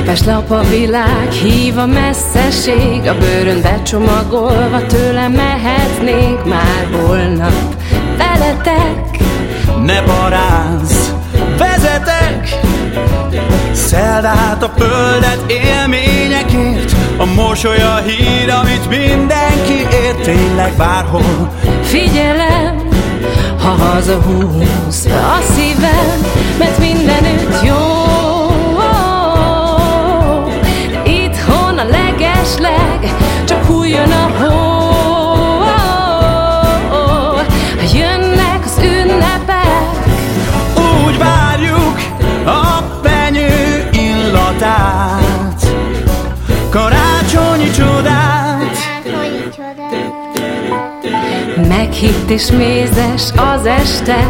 Képes lap a világ, hív a messzeség A bőrön becsomagolva tőle mehetnénk Már holnap. Veletek! Ne paráz, vezetek! Szeld át a földet élményekért A mosoly a hír, amit mindenki ért. Tényleg bárhol. Figyelem, ha hazahúz a szívem Mert legesleg Csak hújjon a hó. Ha jönnek az ünnepek. Úgy várjuk a penyő illatát. Karácsonyi csodát. Meghitt és mézes az este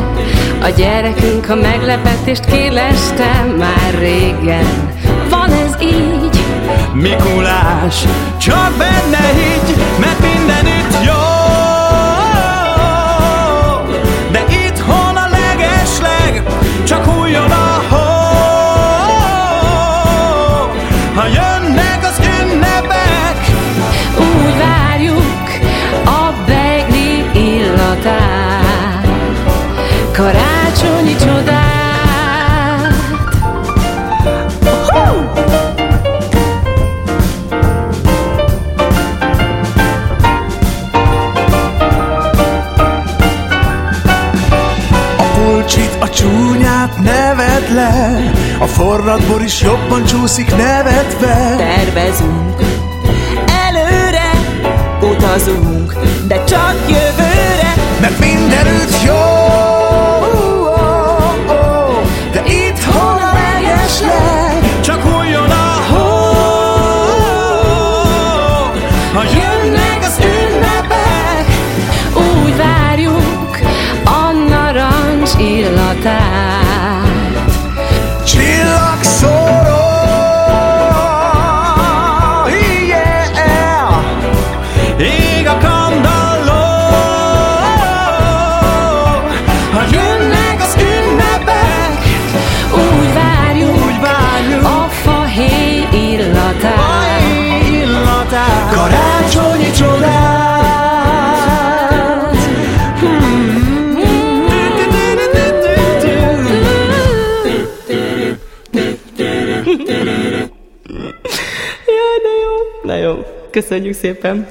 A gyerekünk a meglepetést kéleste Már régen van ez így Mikulás, csak benne higgy, mert mindenütt jó. De itthon a legesleg, csak hújjon a hó. Ha jönnek a csúnyát neved le A forradbor is jobban csúszik nevetve. Tervezünk. Előre utazunk, de csak jövőre illatát Csillagszóró Yeah Ég a kandalló Ha jönnek az ünnepek Úgy várjuk, Úgy várjuk. a fahéj illatát. Aj, illatát Na jó, köszönjük szépen